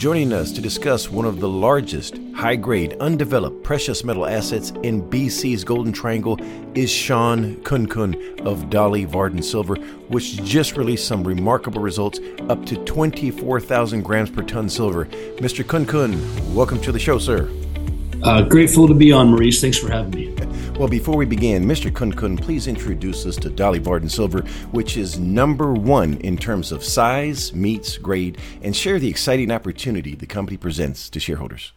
Joining us to discuss one of the largest high grade, undeveloped precious metal assets in BC's Golden Triangle is Shawn Khunkhun of Dolly Varden Silver, which just released some remarkable results up to 24,000 grams per ton silver. Mr. Khunkhun, welcome to the show, sir. Uh, grateful to be on, Maurice. Thanks for having me. Well, before we begin, Mr. Khunkhun, please introduce us to Dolly Varden Silver, which is number one in terms of size, meets, grade, and share the exciting opportunity the company presents to shareholders.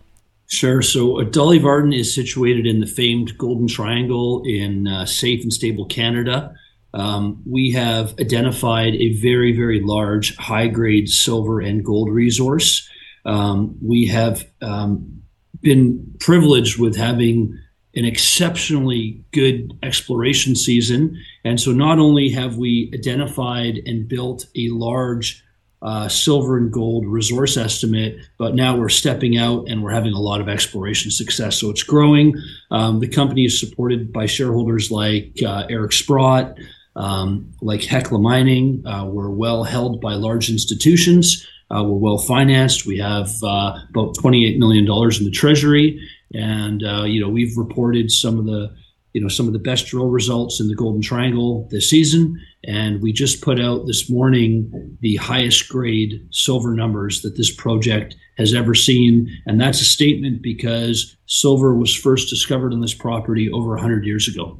Sure. So, uh, Dolly Varden is situated in the famed Golden Triangle in uh, safe and stable Canada. Um, we have identified a very, very large high grade silver and gold resource. Um, we have um, been privileged with having an exceptionally good exploration season. And so not only have we identified and built a large uh, silver and gold resource estimate, but now we're stepping out and we're having a lot of exploration success. So it's growing. Um, the company is supported by shareholders like uh, Eric Sprott, um, like Hecla Mining. Uh, we're well held by large institutions. Uh, we're well financed. We have uh, about $28 million in the treasury. And uh, you know, we've reported some of the you know some of the best drill results in the Golden Triangle this season, and we just put out this morning the highest grade silver numbers that this project has ever seen, and that's a statement because silver was first discovered on this property over 100 years ago.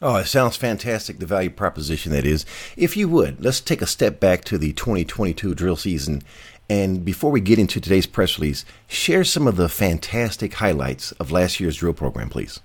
Oh, it sounds fantastic, the value proposition that is. If you would, let's take a step back to the 2022 drill season and before we get into today's press release, share some of the fantastic highlights of last year's drill program, please.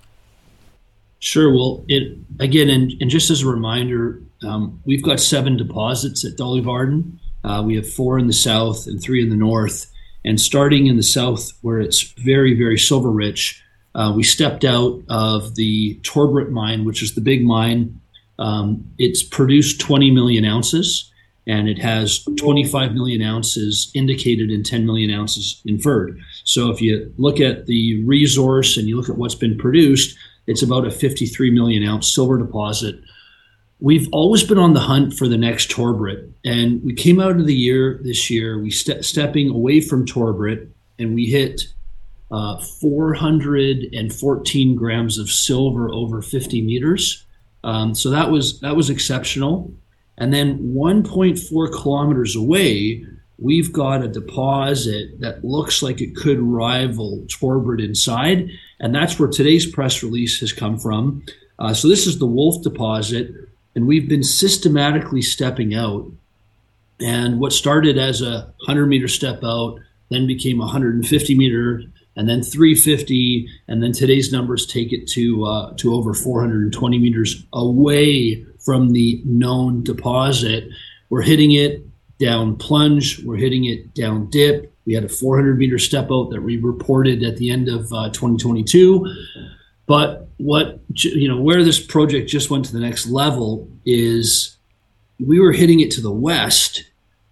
Sure. Well, it again, and, and just as a reminder, um, we've got seven deposits at Dolly Varden. Uh, we have four in the south and three in the north. And starting in the south, where it's very, very silver rich, uh, we stepped out of the Torbrit mine, which is the big mine. Um, it's produced 20 million ounces and it has 25 million ounces indicated and 10 million ounces inferred. So if you look at the resource and you look at what's been produced, it's about a 53 million ounce silver deposit. We've always been on the hunt for the next Torbrit, and we came out of the year this year. We ste- stepping away from Torbrit, and we hit uh, 414 grams of silver over 50 meters. Um, so that was that was exceptional. And then 1.4 kilometers away, we've got a deposit that looks like it could rival Torbrit inside. And that's where today's press release has come from. Uh, so this is the Wolf deposit, and we've been systematically stepping out. And what started as a 100 meter step out then became 150 meter, and then 350, and then today's numbers take it to uh, to over 420 meters away from the known deposit. We're hitting it down plunge, we're hitting it down dip. We had a 400 meter step out that we reported at the end of uh, 2022. But what, you know, where this project just went to the next level is we were hitting it to the west.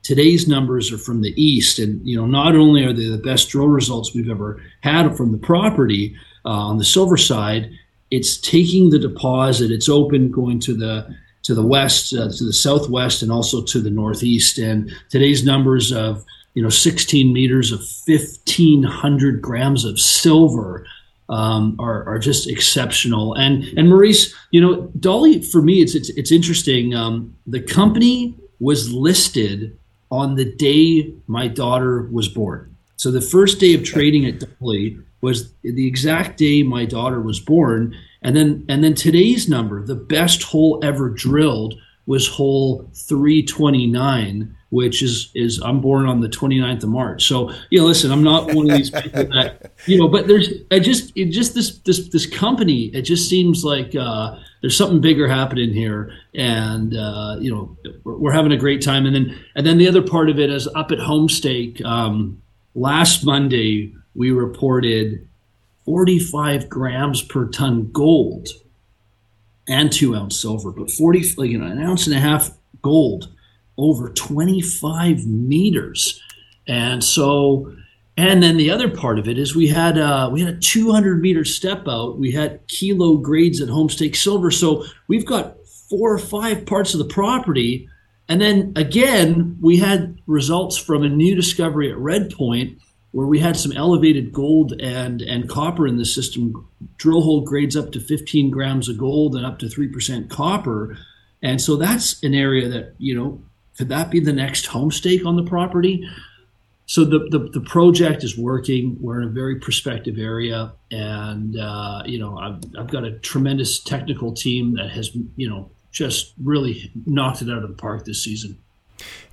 Today's numbers are from the east. And, you know, not only are they the best drill results we've ever had from the property uh, on the silver side, it's taking the deposit, it's open going to the to the west, uh, to the southwest, and also to the northeast. And today's numbers of you know 16 meters of 1500 grams of silver um, are, are just exceptional. And and Maurice, you know, Dolly for me, it's it's it's interesting. Um, the company was listed on the day my daughter was born. So the first day of trading at Dolly was the exact day my daughter was born. And then and then today's number, the best hole ever drilled was hole 329 which is is I'm born on the 29th of March. So, you know, listen, I'm not one of these people that, you know, but there's I just it just this this this company, it just seems like uh there's something bigger happening here and uh, you know, we're, we're, having a great time and then and then the other part of it is up at Homestake um last Monday we reported 45 grams per ton gold and two ounce silver, but 40, you know, an ounce and a half gold over 25 meters. And so, and then the other part of it is we had uh, we had a 200 meter step out. We had kilo grades at Homestake Silver. So we've got four or five parts of the property. And then again, we had results from a new discovery at Red Point where we had some elevated gold and and copper in the system, drill hole grades up to 15 grams of gold and up to three percent copper, and so that's an area that you know could that be the next Homestake on the property? So the, the, the project is working. We're in a very prospective area, and uh, you know I've, I've got a tremendous technical team that has you know just really knocked it out of the park this season.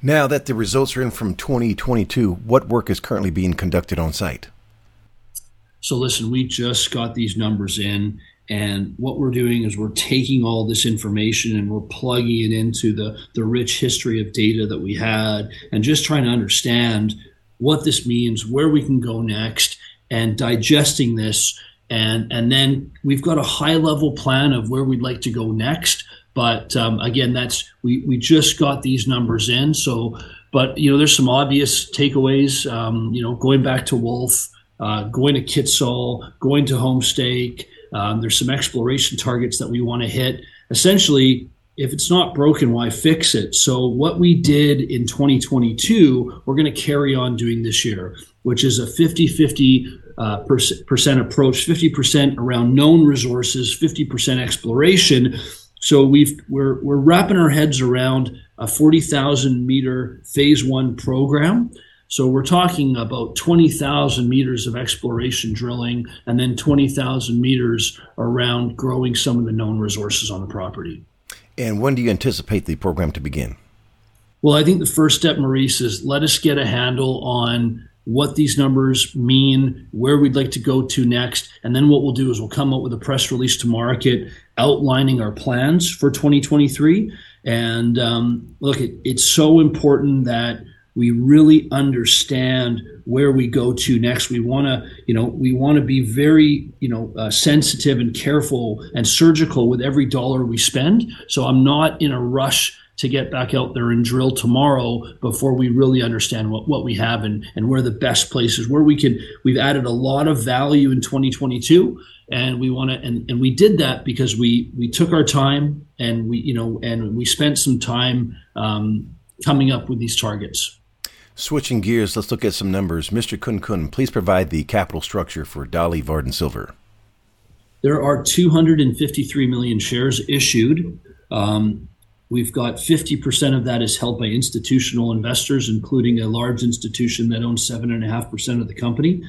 Now that the results are in from 2022, what work is currently being conducted on site? So, listen, we just got these numbers in, and what we're doing is we're taking all this information and we're plugging it into the, the rich history of data that we had and just trying to understand what this means, where we can go next, and digesting this. And, and then we've got a high level plan of where we'd like to go next. But um, again, that's we, we just got these numbers in. So, but you know, there's some obvious takeaways. Um, you know, going back to Wolf, uh, going to Kitsault, going to Homestake. Um, there's some exploration targets that we want to hit. Essentially, if it's not broken, why fix it? So, what we did in 2022, we're going to carry on doing this year, which is a 50 50 uh, percent approach 50% around known resources, 50% exploration. So we've we're we're wrapping our heads around a 40,000 meter phase one program. So we're talking about 20,000 meters of exploration drilling and then 20,000 meters around growing some of the known resources on the property. And when do you anticipate the program to begin? Well, I think the first step, Maurice, is let us get a handle on what these numbers mean, where we'd like to go to next. And then what we'll do is we'll come up with a press release to market outlining our plans for 2023. And um, look, it, it's so important that we really understand where we go to next. We want to, you know, we want to be very, you know, uh, sensitive and careful and surgical with every dollar we spend. So I'm not in a rush to get back out there and drill tomorrow before we really understand what, what we have and, and where the best places where we can we've added a lot of value in 2022 and we want to and, and we did that because we we took our time and we you know and we spent some time um, coming up with these targets. Switching gears let's look at some numbers. Mr Khunkhun please provide the capital structure for dolly varden silver. There are 253 million shares issued um, We've got 50% of that is held by institutional investors, including a large institution that owns 7.5% of the company.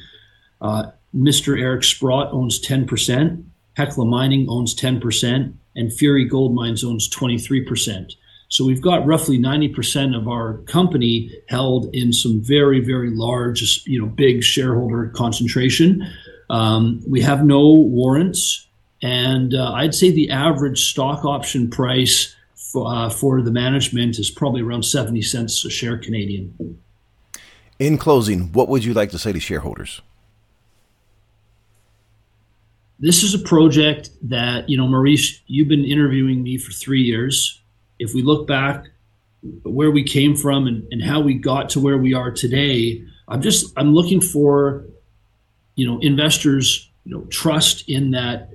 Uh, Mr. Eric Sprott owns 10%, Hecla Mining owns 10%, and Fury Gold Mines owns 23%. So we've got roughly 90% of our company held in some very, very large, you know, big shareholder concentration. Um, we have no warrants, and uh, I'd say the average stock option price uh, for the management is probably around 70 cents a share Canadian. In closing, what would you like to say to shareholders? This is a project that, you know, Maurice, you've been interviewing me for three years. If we look back where we came from and, and how we got to where we are today, I'm just I'm looking for, you know, investors, you know, trust in that,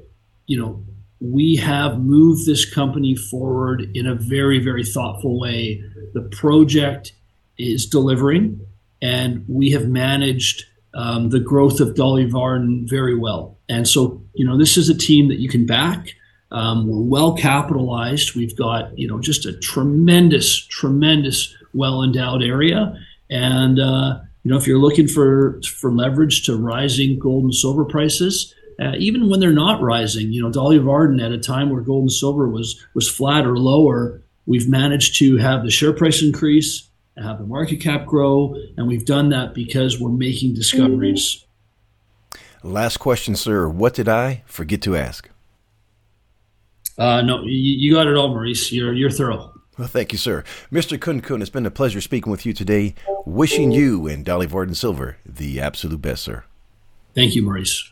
you know, we have moved this company forward in a very, very thoughtful way. The project is delivering, and we have managed um, the growth of Dolly Varden very well. And so, you know, this is a team that you can back. Um, we're well capitalized. We've got, you know, just a tremendous, tremendous, well endowed area. And, uh, you know, if you're looking for, for leverage to rising gold and silver prices, uh, even when they're not rising. You know, Dolly Varden at a time where gold and silver was was flat or lower, we've managed to have the share price increase, have the market cap grow, and we've done that because we're making discoveries. Last question, sir. What did I forget to ask? Uh, no, you, you got it all, Maurice. You're you're thorough. Well, thank you, sir. Mr. Khunkhun, it's been a pleasure speaking with you today. Wishing you and Dolly Varden Silver the absolute best, sir. Thank you, Maurice.